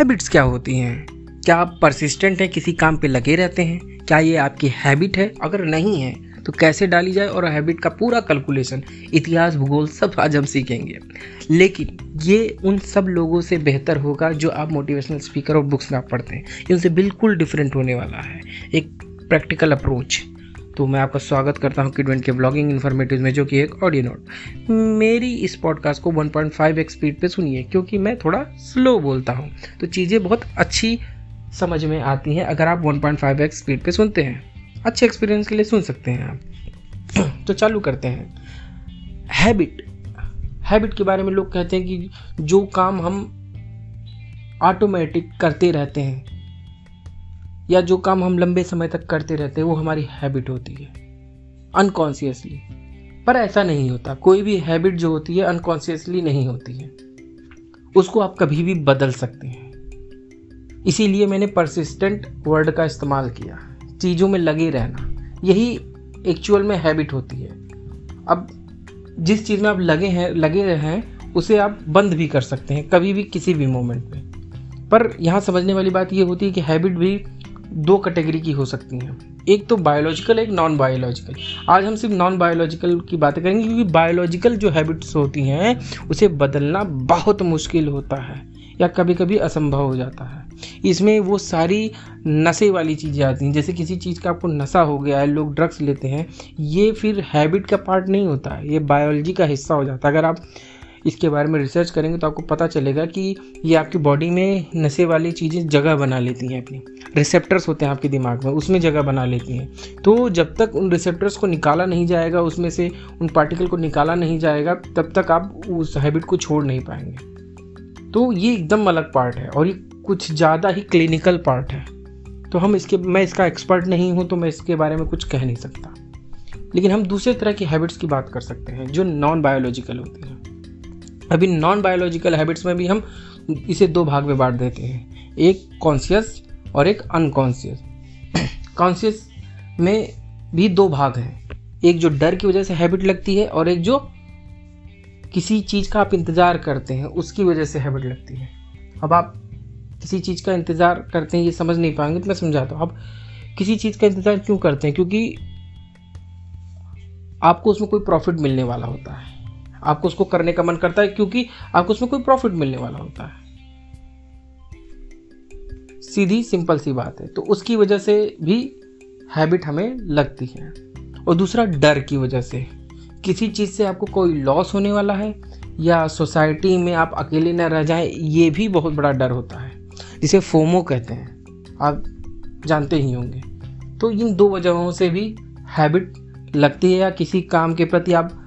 Habits क्या होती हैं? क्या आप परसिस्टेंट हैं, किसी काम पे लगे रहते हैं? क्या ये आपकी हैबिट है? अगर नहीं है तो कैसे डाली जाए और हैबिट का पूरा कैलकुलेशन इतिहास, भूगोल सब आज हम सीखेंगे। लेकिन ये उन सब लोगों से बेहतर होगा जो आप मोटिवेशनल स्पीकर और बुक्स ना पढ़ते हैं। ये उनसे बिल्कुल डिफरेंट होने वाला है। एक प्रैक्टिकल अप्रोच तो मैं आपका स्वागत करता हूँ किडवेंट के ब्लॉगिंग इन्फॉर्मेटिव में, जो कि एक ऑडियो नोट मेरी इस पॉडकास्ट को 1.5 एक्स स्पीड पे सुनिए, क्योंकि मैं थोड़ा स्लो बोलता हूँ। तो चीज़ें बहुत अच्छी समझ में आती हैं, अगर आप 1.5 एक्स स्पीड पे सुनते हैं। अच्छे एक्सपीरियंस के लिए सुन सकते हैं आप। तो चालू करते हैं। हैबिट हैबिट के बारे में लोग कहते हैं कि जो काम हम ऑटोमेटिक करते रहते हैं या जो काम हम लंबे समय तक करते रहते हैं, वो हमारी हैबिट होती है अनकॉन्सियसली पर ऐसा नहीं होता। कोई भी हैबिट जो होती है अनकॉन्सियसली नहीं होती है। उसको आप कभी भी बदल सकते हैं। इसीलिए मैंने परसिस्टेंट वर्ड का इस्तेमाल किया। चीज़ों में लगे रहना। यही एक्चुअल में हैबिट होती है। अब जिस चीज़ में आप लगे हैं लगे हैं, उसे आप बंद भी कर सकते हैं, कभी भी किसी भी मोमेंट में पर यहाँ समझने वाली बात ये होती है कि हैबिट भी दो कैटेगरी की हो सकती हैं। एक तो बायोलॉजिकल एक नॉन बायोलॉजिकल आज हम सिर्फ़ नॉन बायोलॉजिकल की बातें करेंगे क्योंकि बायोलॉजिकल जो हैबिट्स होती हैं, उसे बदलना बहुत मुश्किल होता है या कभी कभी असंभव हो जाता है। इसमें वो सारी नशे वाली चीज़ें आती हैं, जैसे किसी चीज़ का आपको नशा हो गया है लोग ड्रग्स लेते हैं, ये फिर हैबिट का पार्ट नहीं होता है ये बायोलॉजी का हिस्सा हो जाता है। अगर आप इसके बारे में रिसर्च करेंगे तो आपको पता चलेगा कि ये आपकी बॉडी में नशे वाली चीज़ें जगह बना लेती हैं अपनी। रिसेप्टर्स होते हैं आपके दिमाग में, उसमें जगह बना लेती हैं। तो जब तक उन रिसेप्टर्स को निकाला नहीं जाएगा, उसमें से उन पार्टिकल को निकाला नहीं जाएगा, तब तक आप उस हैबिट को छोड़ नहीं पाएँगे। तो ये एकदम अलग पार्ट है और ये कुछ ज़्यादा ही क्लिनिकल पार्ट है। तो हम इसके, मैं इसका एक्सपर्ट नहीं हूँ तो मैं इसके बारे में कुछ कह नहीं सकता। लेकिन हम दूसरे तरह की हैबिट्स की बात कर सकते हैं, जो नॉन बायोलॉजिकल होती हैं। अभी नॉन बायोलॉजिकल हैबिट्स में भी हम इसे दो भाग में बांट देते हैं। एक कॉन्शियस और एक अनकॉन्शियस कॉन्शियस में भी दो भाग हैं। एक जो डर की वजह से हैबिट लगती है और एक जो किसी चीज़ का आप इंतज़ार करते हैं, उसकी वजह से हैबिट लगती है। अब आप किसी चीज़ का इंतज़ार करते हैं, ये समझ नहीं पाएँगे तो मैं समझाता हूँ। आप किसी चीज़ का इंतज़ार क्यों करते हैं? क्योंकि आपको उसमें कोई प्रॉफिट मिलने वाला होता है। आपको उसको करने का मन करता है क्योंकि आपको उसमें कोई प्रॉफिट मिलने वाला होता है। सीधी सिंपल सी बात है। तो उसकी वजह से भी हैबिट हमें लगती है। और दूसरा, डर की वजह से। किसी चीज़ से आपको कोई लॉस होने वाला है या सोसाइटी में आप अकेले न रह जाएँ, ये भी बहुत बड़ा डर होता है। जिसे फोमो कहते हैं। आप जानते ही होंगे। तो इन दो वजहों से भी हैबिट लगती है या किसी काम के प्रति आप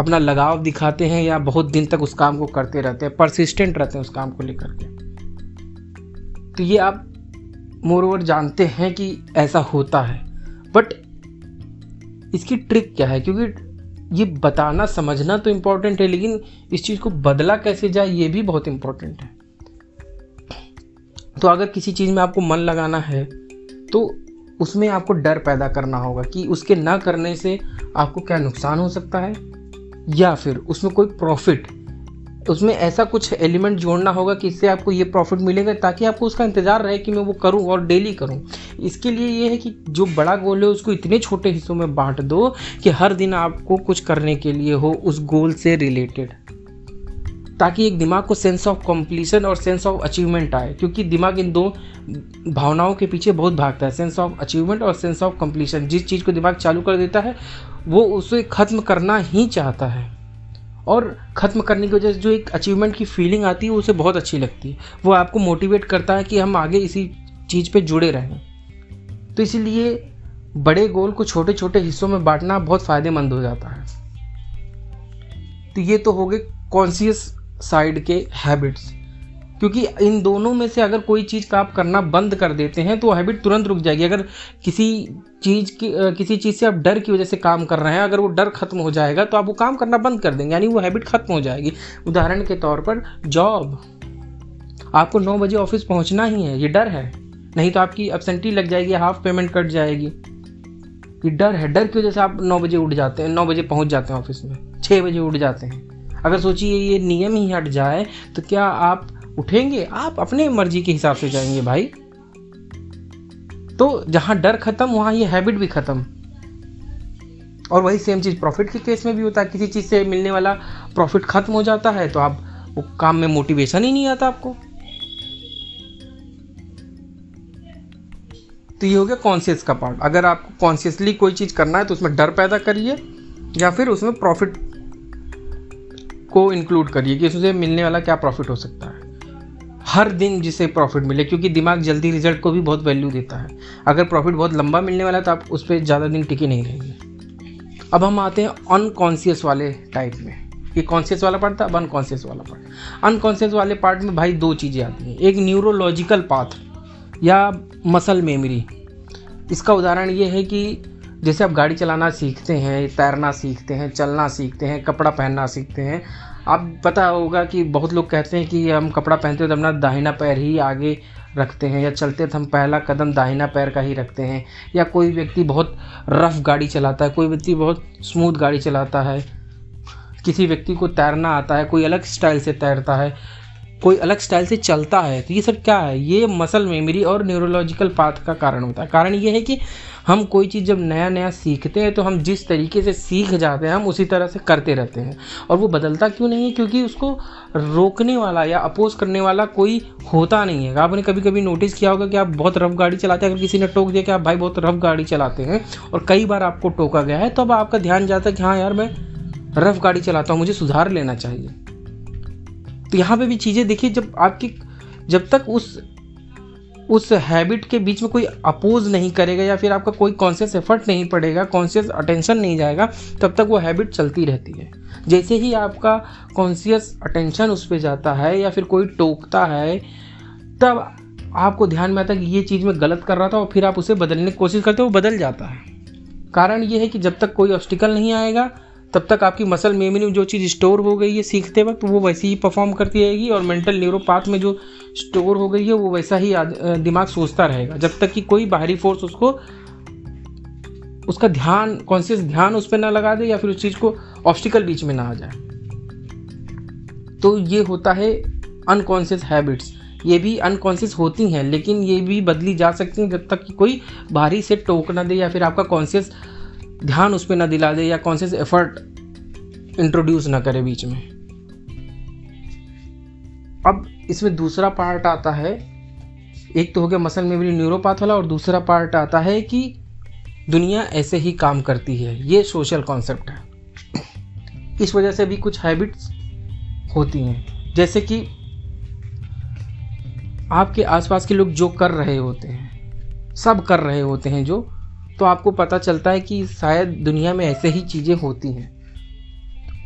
अपना लगाव दिखाते हैं या बहुत दिन तक उस काम को करते रहते हैं परसिस्टेंट रहते हैं उस काम को लेकर के। तो ये आप मोर ओवर जानते हैं कि ऐसा होता है। बट इसकी ट्रिक क्या है? क्योंकि ये बताना, समझना तो इम्पोर्टेंट है, लेकिन इस चीज़ को बदला कैसे जाए, ये भी बहुत इम्पोर्टेंट है। तो अगर किसी चीज़ में आपको मन लगाना है तो उसमें आपको डर पैदा करना होगा कि उसके ना करने से आपको क्या नुकसान हो सकता है? या फिर उसमें कोई प्रॉफिट उसमें ऐसा कुछ एलिमेंट जोड़ना होगा कि इससे आपको ये प्रॉफिट मिलेगा ताकि आपको उसका इंतज़ार रहे कि मैं वो करूँ और डेली करूँ। इसके लिए ये है कि जो बड़ा गोल है उसको इतने छोटे हिस्सों में बांट दो कि हर दिन आपको कुछ करने के लिए हो उस गोल से रिलेटेड ताकि एक दिमाग को सेंस ऑफ़ कॉम्प्लीसन और सेंस ऑफ़ अचीवमेंट आए, क्योंकि दिमाग इन दो भावनाओं के पीछे बहुत भागता है। सेंस ऑफ़ अचीवमेंट और सेंस ऑफ़ कम्प्लीसन जिस चीज़ को दिमाग चालू कर देता है वो उसे ख़त्म करना ही चाहता है। और ख़त्म करने की वजह से जो एक अचीवमेंट की फीलिंग आती है उसे बहुत अच्छी लगती है। वो आपको मोटिवेट करता है कि हम आगे इसी चीज़ पे जुड़े रहें। तो इसीलिए बड़े गोल को छोटे छोटे हिस्सों में बांटना बहुत फ़ायदेमंद हो जाता है। तो ये तो हो गए कॉन्सियस साइड के हैबिट्स क्योंकि इन दोनों में से अगर कोई चीज़ का आप करना बंद कर देते हैं तो हैबिट तुरंत रुक जाएगी। अगर किसी चीज़ की किसी चीज़ से आप डर की वजह से काम कर रहे हैं, अगर वो डर खत्म हो जाएगा तो आप वो काम करना बंद कर देंगे, यानी वो हैबिट खत्म हो जाएगी। उदाहरण के तौर पर, जॉब। आपको नौ बजे ऑफ़िस पहुँचना ही है, ये डर है। नहीं तो आपकी एबसेंटी लग जाएगी हाफ़ पेमेंट कट जाएगी। ये डर है, डर की वजह से आप नौ बजे उठ जाते हैं, नौ बजे पहुँच जाते हैं ऑफ़िस में छः बजे उठ जाते हैं। अगर सोचिए ये नियम ही हट जाए तो क्या आप उठेंगे, आप अपने मर्ज़ी के हिसाब से जाएँगे भाई। तो जहाँ डर खत्म, वहाँ ये हैबिट भी खत्म। और वही सेम चीज़ प्रॉफिट के केस में भी होता है, किसी चीज़ से मिलने वाला प्रॉफिट खत्म हो जाता है तो आप, वो काम में मोटिवेशन ही नहीं आता आपको। तो ये हो गया कॉन्शियस का पार्ट अगर आपको कॉन्शियसली कोई चीज़ करना है तो उसमें डर पैदा करिए, या फिर उसमें प्रॉफिट को इंक्लूड करिए कि उससे मिलने वाला क्या प्रॉफिट हो सकता है। हर दिन जिसे प्रॉफिट मिले, क्योंकि दिमाग जल्दी रिज़ल्ट को भी बहुत वैल्यू देता है। अगर प्रॉफिट बहुत लंबा मिलने वाला है तो आप उस पर ज़्यादा दिन टिके नहीं रहेंगे। अब हम आते हैं अनकॉन्सियस वाले टाइप में। ये कॉन्शियस वाला पार्ट था, अब अनकॉन्शियस वाला पार्ट अनकॉन्शियस वाले पार्ट में भाई दो चीज़ें आती हैं। एक न्यूरोलॉजिकल पाथ या मसल मेमोरी इसका उदाहरण ये है कि जैसे आप गाड़ी चलाना सीखते हैं, तैरना सीखते हैं, चलना सीखते हैं, कपड़ा पहनना सीखते हैं आप पता होगा कि बहुत लोग कहते हैं कि हम कपड़ा पहनते हैं तो अपना दाहिना पैर ही आगे रखते हैं, या चलते तो हम पहला कदम दाहिना पैर का ही रखते हैं, या कोई व्यक्ति बहुत रफ गाड़ी चलाता है, कोई व्यक्ति बहुत स्मूथ गाड़ी चलाता है, किसी व्यक्ति को तैरना आता है, कोई अलग स्टाइल से तैरता है, कोई अलग स्टाइल से चलता है तो ये सब क्या है? ये मसल मेमोरी और न्यूरोलॉजिकल पाथ का कारण होता है। कारण ये है कि हम कोई चीज़ जब नया नया सीखते हैं तो हम जिस तरीके से सीख जाते हैं, हम उसी तरह से करते रहते हैं। और वो बदलता क्यों नहीं है? क्योंकि उसको रोकने वाला या अपोज करने वाला कोई होता नहीं है। आपने कभी कभी नोटिस किया होगा कि आप बहुत रफ गाड़ी चलाते हैं, अगर किसी ने टोक दिया कि आप भाई बहुत रफ गाड़ी चलाते हैं, और कई बार आपको टोका गया है तो अब आपका ध्यान जाता है कि हाँ यार, मैं रफ गाड़ी चलाता हूँ, मुझे सुधार लेना चाहिए। तो यहाँ पे भी चीज़ें देखिए, जब आपकी, जब तक उस उस हैबिट के बीच में कोई अपोज नहीं करेगा या फिर आपका कोई कॉन्शियस एफर्ट नहीं पड़ेगा कॉन्शियस अटेंशन नहीं जाएगा, तब तक वो हैबिट चलती रहती है। जैसे ही आपका कॉन्शियस अटेंशन उस पर जाता है या फिर कोई टोकता है, तब आपको ध्यान में आता है कि ये चीज़ मैं गलत कर रहा था और फिर आप उसे बदलने की कोशिश करते हो बदल जाता है। कारण ये है कि जब तक कोई ऑब्स्टिकल नहीं आएगा तब तक आपकी मसल मेमोरी में जो चीज़ स्टोर हो गई है सीखते वक्त, वो वैसे ही परफॉर्म करती रहेगी और मेंटल न्यूरोपाथ में जो स्टोर हो गई है, वो वैसा ही दिमाग सोचता रहेगा। जब तक कि कोई बाहरी फोर्स उसको, उसका ध्यान कॉन्शियस ध्यान उस पर ना लगा दे या फिर उस चीज़ को ऑब्स्टिकल बीच में ना आ जाए। तो ये होता है अनकॉन्शियस हैबिट्स ये भी अनकॉन्शियस होती हैं, लेकिन ये भी बदली जा सकती हैं जब तक कि कोई बाहरी से टोक ना दे या फिर आपका कॉन्शियस ध्यान उस पर ना दिला दे या कॉन्शियस एफर्ट इंट्रोड्यूस ना करे बीच में। अब इसमें दूसरा पार्ट आता है, एक तो हो गया मसल मेमोरी न्यूरोपाथ वाला और दूसरा पार्ट आता है कि दुनिया ऐसे ही काम करती है, ये सोशल कॉन्सेप्ट है। इस वजह से भी कुछ हैबिट्स होती हैं, जैसे कि आपके आसपास के लोग जो कर रहे होते हैं, सब कर रहे होते हैं जो तो आपको पता चलता है कि शायद दुनिया में ऐसे ही चीज़ें होती हैं।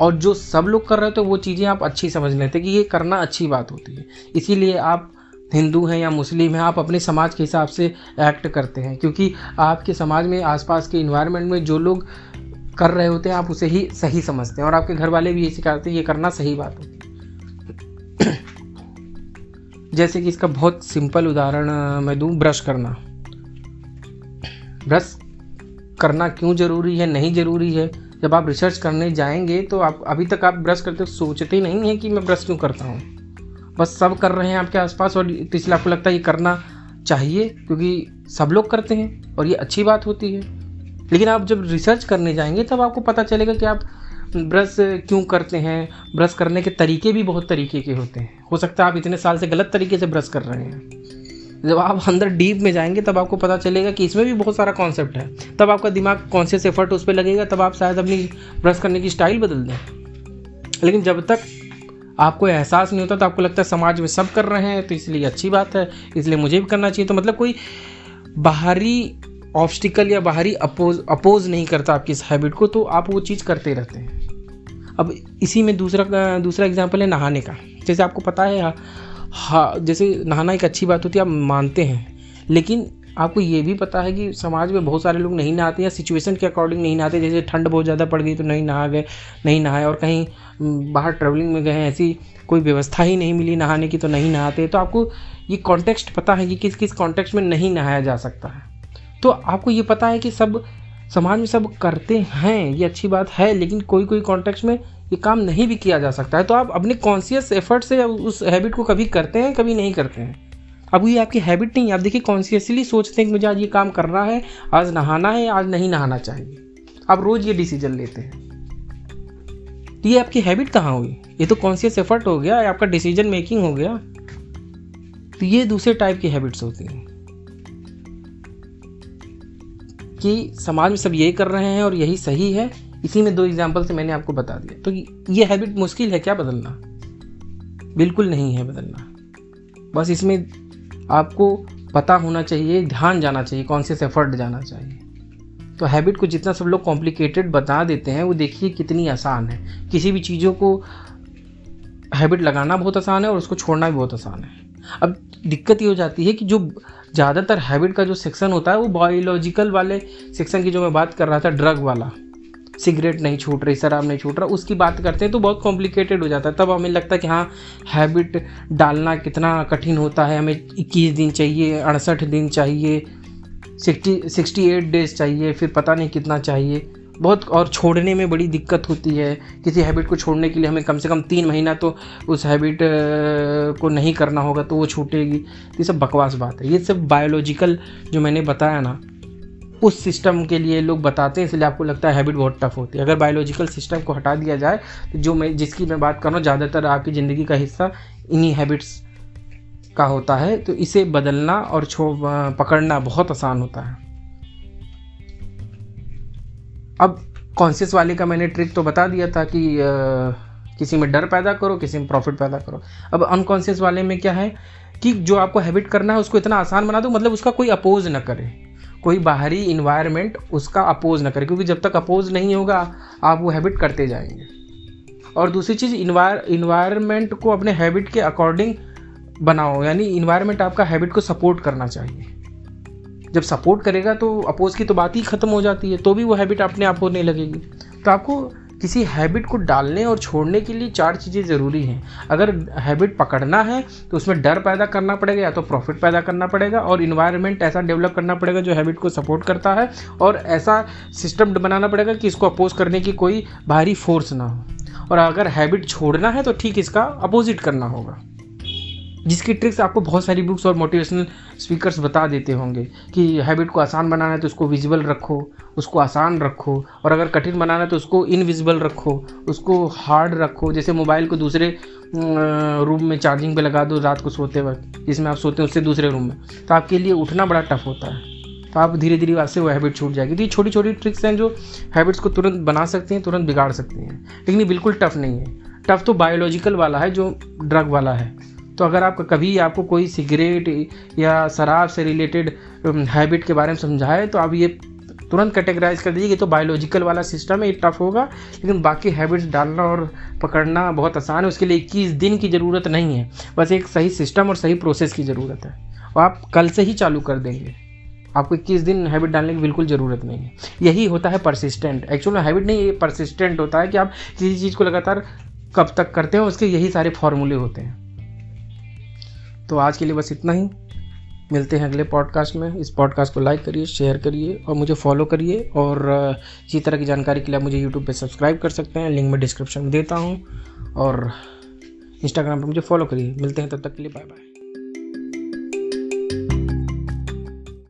और जो सब लोग कर रहे थे, वो चीज़ें आप अच्छी समझ लेते कि ये करना अच्छी बात होती है। इसीलिए आप हिंदू हैं या मुस्लिम हैं, आप अपने समाज के हिसाब से एक्ट करते हैं। क्योंकि आपके समाज में, आसपास के इन्वायरमेंट में जो लोग कर रहे होते हैं, आप उसे ही सही समझते हैं। और आपके घर वाले भी ये सिखाते हैं, ये करना सही बात होती है। जैसे कि इसका बहुत सिंपल उदाहरण मैं दूँ ब्रश करना। ब्रश करना क्यों ज़रूरी है, नहीं ज़रूरी है? जब आप रिसर्च करने जाएँगे तो आप, अभी तक आप ब्रश करते सोचते ही नहीं हैं कि मैं ब्रश क्यों करता हूँ। बस सब कर रहे हैं आपके आसपास और इसलिए आपको लगता है ये करना चाहिए, क्योंकि सब लोग करते हैं और ये अच्छी बात होती है। लेकिन आप जब रिसर्च करने जाएँगे, तब आपको पता चलेगा कि आप ब्रश क्यों करते हैं। ब्रश करने के तरीके भी बहुत तरीके के होते हैं। हो सकता है आप इतने साल से गलत तरीके से ब्रश कर रहे हैं। जब आप अंदर डीप में जाएँगे, तब आपको पता चलेगा कि इसमें भी बहुत सारा कॉन्सेप्ट है। तब आपका दिमाग कॉन्शियस एफर्ट उस पर लगेगा, तब आप शायद अपनी ब्रश करने की स्टाइल बदल दें। लेकिन जब तक आपको एहसास नहीं होता तो आपको लगता है समाज में सब कर रहे हैं तो इसलिए अच्छी बात है, इसलिए मुझे भी करना चाहिए। तो मतलब कोई बाहरी ऑब्स्टिकल या बाहरी अपोज अपोज नहीं करता आपकी इस हैबिट को तो आप वो चीज़ करते रहते हैं। अब इसी में दूसरा दूसरा एग्ज़ाम्पल है नहाने का। जैसे आपको पता है हाँ जैसे नहाना एक अच्छी बात होती है, आप मानते हैं। लेकिन आपको ये भी पता है कि समाज में बहुत सारे लोग नहीं नहाते या सिचुएशन के अकॉर्डिंग नहीं नहाते। जैसे ठंड बहुत ज़्यादा पड़ गई तो नहीं नहा गए, नहीं नहाए और कहीं बाहर ट्रेवलिंग में गए, ऐसी कोई व्यवस्था ही नहीं मिली नहाने की तो नहीं नहाते। तो आपको ये कॉन्टेक्स्ट पता है कि किस किस कॉन्टेक्स्ट में नहीं नहाया जा सकता है। तो आपको ये पता है कि सब, समाज में सब करते हैं, ये अच्छी बात है, लेकिन कोई कोई कॉन्टेक्स्ट में ये काम नहीं भी किया जा सकता है। तो आप अपने कॉन्शियस एफर्ट से उस हैबिट को कभी करते हैं, कभी नहीं करते हैं? अब ये आपकी हैबिट नहीं है। आप देखिए कॉन्शियसली सोचते हैं कि मुझे आज ये काम करना है, आज नहाना है, आज नहीं नहाना चाहिए। आप रोज़ ये डिसीज़न लेते हैं। तो ये आपकी हैबिट कहाँ हुई? ये तो कॉन्शियस एफर्ट हो गया आपका डिसीज़न मेकिंग हो गया। तो ये दूसरे टाइप की हैबिट्स होती हैं। कि समाज में सब यही कर रहे हैं और यही सही है इसी में दो एग्ज़ाम्पल से मैंने आपको बता दिया। तो ये हैबिट मुश्किल है, क्या बदलना? बिल्कुल नहीं है बदलना। बस इसमें आपको पता होना चाहिए, ध्यान जाना चाहिए कॉन्शियस एफर्ट जाना चाहिए। तो हैबिट को जितना सब लोग कॉम्प्लिकेटेड बता देते हैं, वो देखिए कितनी आसान है। किसी भी चीज़ों को हैबिट लगाना बहुत आसान है और उसको छोड़ना भी बहुत आसान है। अब दिक्कत ये हो जाती है कि जो ज़्यादातर हैबिट का जो सेक्शन होता है, वो बायोलॉजिकल वाले सेक्शन की जो मैं बात कर रहा था ड्रग वाला। सिगरेट नहीं छूट रही, शराब नहीं छूट रहा, उसकी बात करते हैं तो बहुत कॉम्प्लिकेटेड हो जाता है। तब हमें लगता है कि हाँ हैबिट डालना कितना कठिन होता है, हमें इक्कीस दिन चाहिए, अड़सठ दिन चाहिए, सिक्सटी सिक्सटी एट डेज़ चाहिए, फिर पता नहीं कितना चाहिए। बहुत और छोड़ने में बड़ी दिक्कत होती है। किसी हैबिट को छोड़ने के लिए हमें कम से कम तीन महीना तो उस हैबिट को नहीं करना होगा तो वो छूटेगी। ये सब बकवास बात है। ये सब बायोलॉजिकल जो मैंने बताया ना उस सिस्टम के लिए लोग बताते हैं इसलिए आपको लगता है हैबिट बहुत टफ होती है। अगर बायोलॉजिकल सिस्टम को हटा दिया जाए तो जो मैं जिसकी मैं बात कर रहा हूँ ज़्यादातर आपकी ज़िंदगी का हिस्सा इन्हीं हैबिट्स का होता है तो इसे बदलना और छो पकड़ना बहुत आसान होता है। अब कॉन्शियस वाले का मैंने ट्रिक तो बता दिया था कि आ, किसी में डर पैदा करो किसी में प्रॉफिट पैदा करो। अब अनकॉन्शियस वाले में क्या है कि जो आपको हैबिट करना है उसको इतना आसान बना दो मतलब उसका कोई अपोज ना करे। कोई बाहरी इन्वायरमेंट उसका अपोज ना करे, क्योंकि जब तक अपोज नहीं होगा, आप वो हैबिट करते जाएँगे। और दूसरी चीज़ इन्वायर इन्वायरमेंट को अपने हैबिट के अकॉर्डिंग बनाओ, यानी इन्वायरमेंट आपका हैबिट को सपोर्ट करना चाहिए। जब सपोर्ट करेगा तो अपोज की तो बात ही खत्म हो जाती है तो भी वो हैबिट अपने आप होने लगेगी। तो आपको किसी हैबिट को डालने और छोड़ने के लिए चार चीज़ें ज़रूरी हैं। अगर हैबिट पकड़ना है तो उसमें डर पैदा करना पड़ेगा या तो प्रॉफिट पैदा करना पड़ेगा और इन्वायरमेंट ऐसा डेवलप करना पड़ेगा जो हैबिट को सपोर्ट करता है और ऐसा सिस्टम बनाना पड़ेगा कि इसको अपोज करने की कोई बाहरी फोर्स ना हो। और अगर हैबिट छोड़ना है तो ठीक इसका अपोजिट करना होगा। जिसकी ट्रिक्स आपको बहुत सारी बुक्स और मोटिवेशनल स्पीकर्स बता देते होंगे कि हैबिट को आसान बनाना है तो उसको विजिबल रखो, उसको आसान रखो और अगर कठिन बनाना है तो उसको इनविजिबल रखो, उसको हार्ड रखो। जैसे मोबाइल को दूसरे रूम में चार्जिंग पे लगा दो रात को सोते वक्त, जिसमें आप सोते हैं उससे दूसरे रूम में। तो आपके लिए उठना बड़ा टफ होता है। तो आप धीरे धीरे आपसे वो हैबिट छूट जाएगी। तो ये छोटी छोटी ट्रिक्स हैं जो हैबिट्स को तुरंत बना सकती हैं, तुरंत बिगाड़ सकती हैं। लेकिन ये बिल्कुल टफ नहीं है। टफ तो बायोलॉजिकल वाला है जो ड्रग वाला है। तो अगर आप कभी आपको कोई सिगरेट या शराब से रिलेटेड हैबिट के बारे में समझाए तो आप ये तुरंत कैटेगराइज कर दीजिए तो बायोलॉजिकल वाला सिस्टम है, ये टफ होगा, लेकिन बाकी हैबिट्स डालना और पकड़ना बहुत आसान है, उसके लिए इक्कीस दिन की ज़रूरत नहीं है, बस एक सही सिस्टम और सही प्रोसेस की ज़रूरत है, और आप कल से ही चालू कर देंगे, आपको इक्कीस दिन हैबिट डालने की बिल्कुल ज़रूरत नहीं है, यही होता है परसिस्टेंट एक्चुअल में हैबिट नहीं, ये परसिस्टेंट होता है कि आप किसी चीज़ को लगातार कब तक करते हो, उसके यही सारे फॉर्मूले होते हैं। तो आज के लिए बस इतना ही। मिलते हैं अगले पॉडकास्ट में। इस पॉडकास्ट को लाइक करिए शेयर करिए और मुझे फॉलो करिए और इसी तरह की जानकारी के लिए मुझे यूट्यूब पर सब्सक्राइब कर सकते हैं। लिंक मैं डिस्क्रिप्शन में देता हूँ और इंस्टाग्राम पर मुझे फॉलो करिए। मिलते हैं तब तक के लिए बाय बाय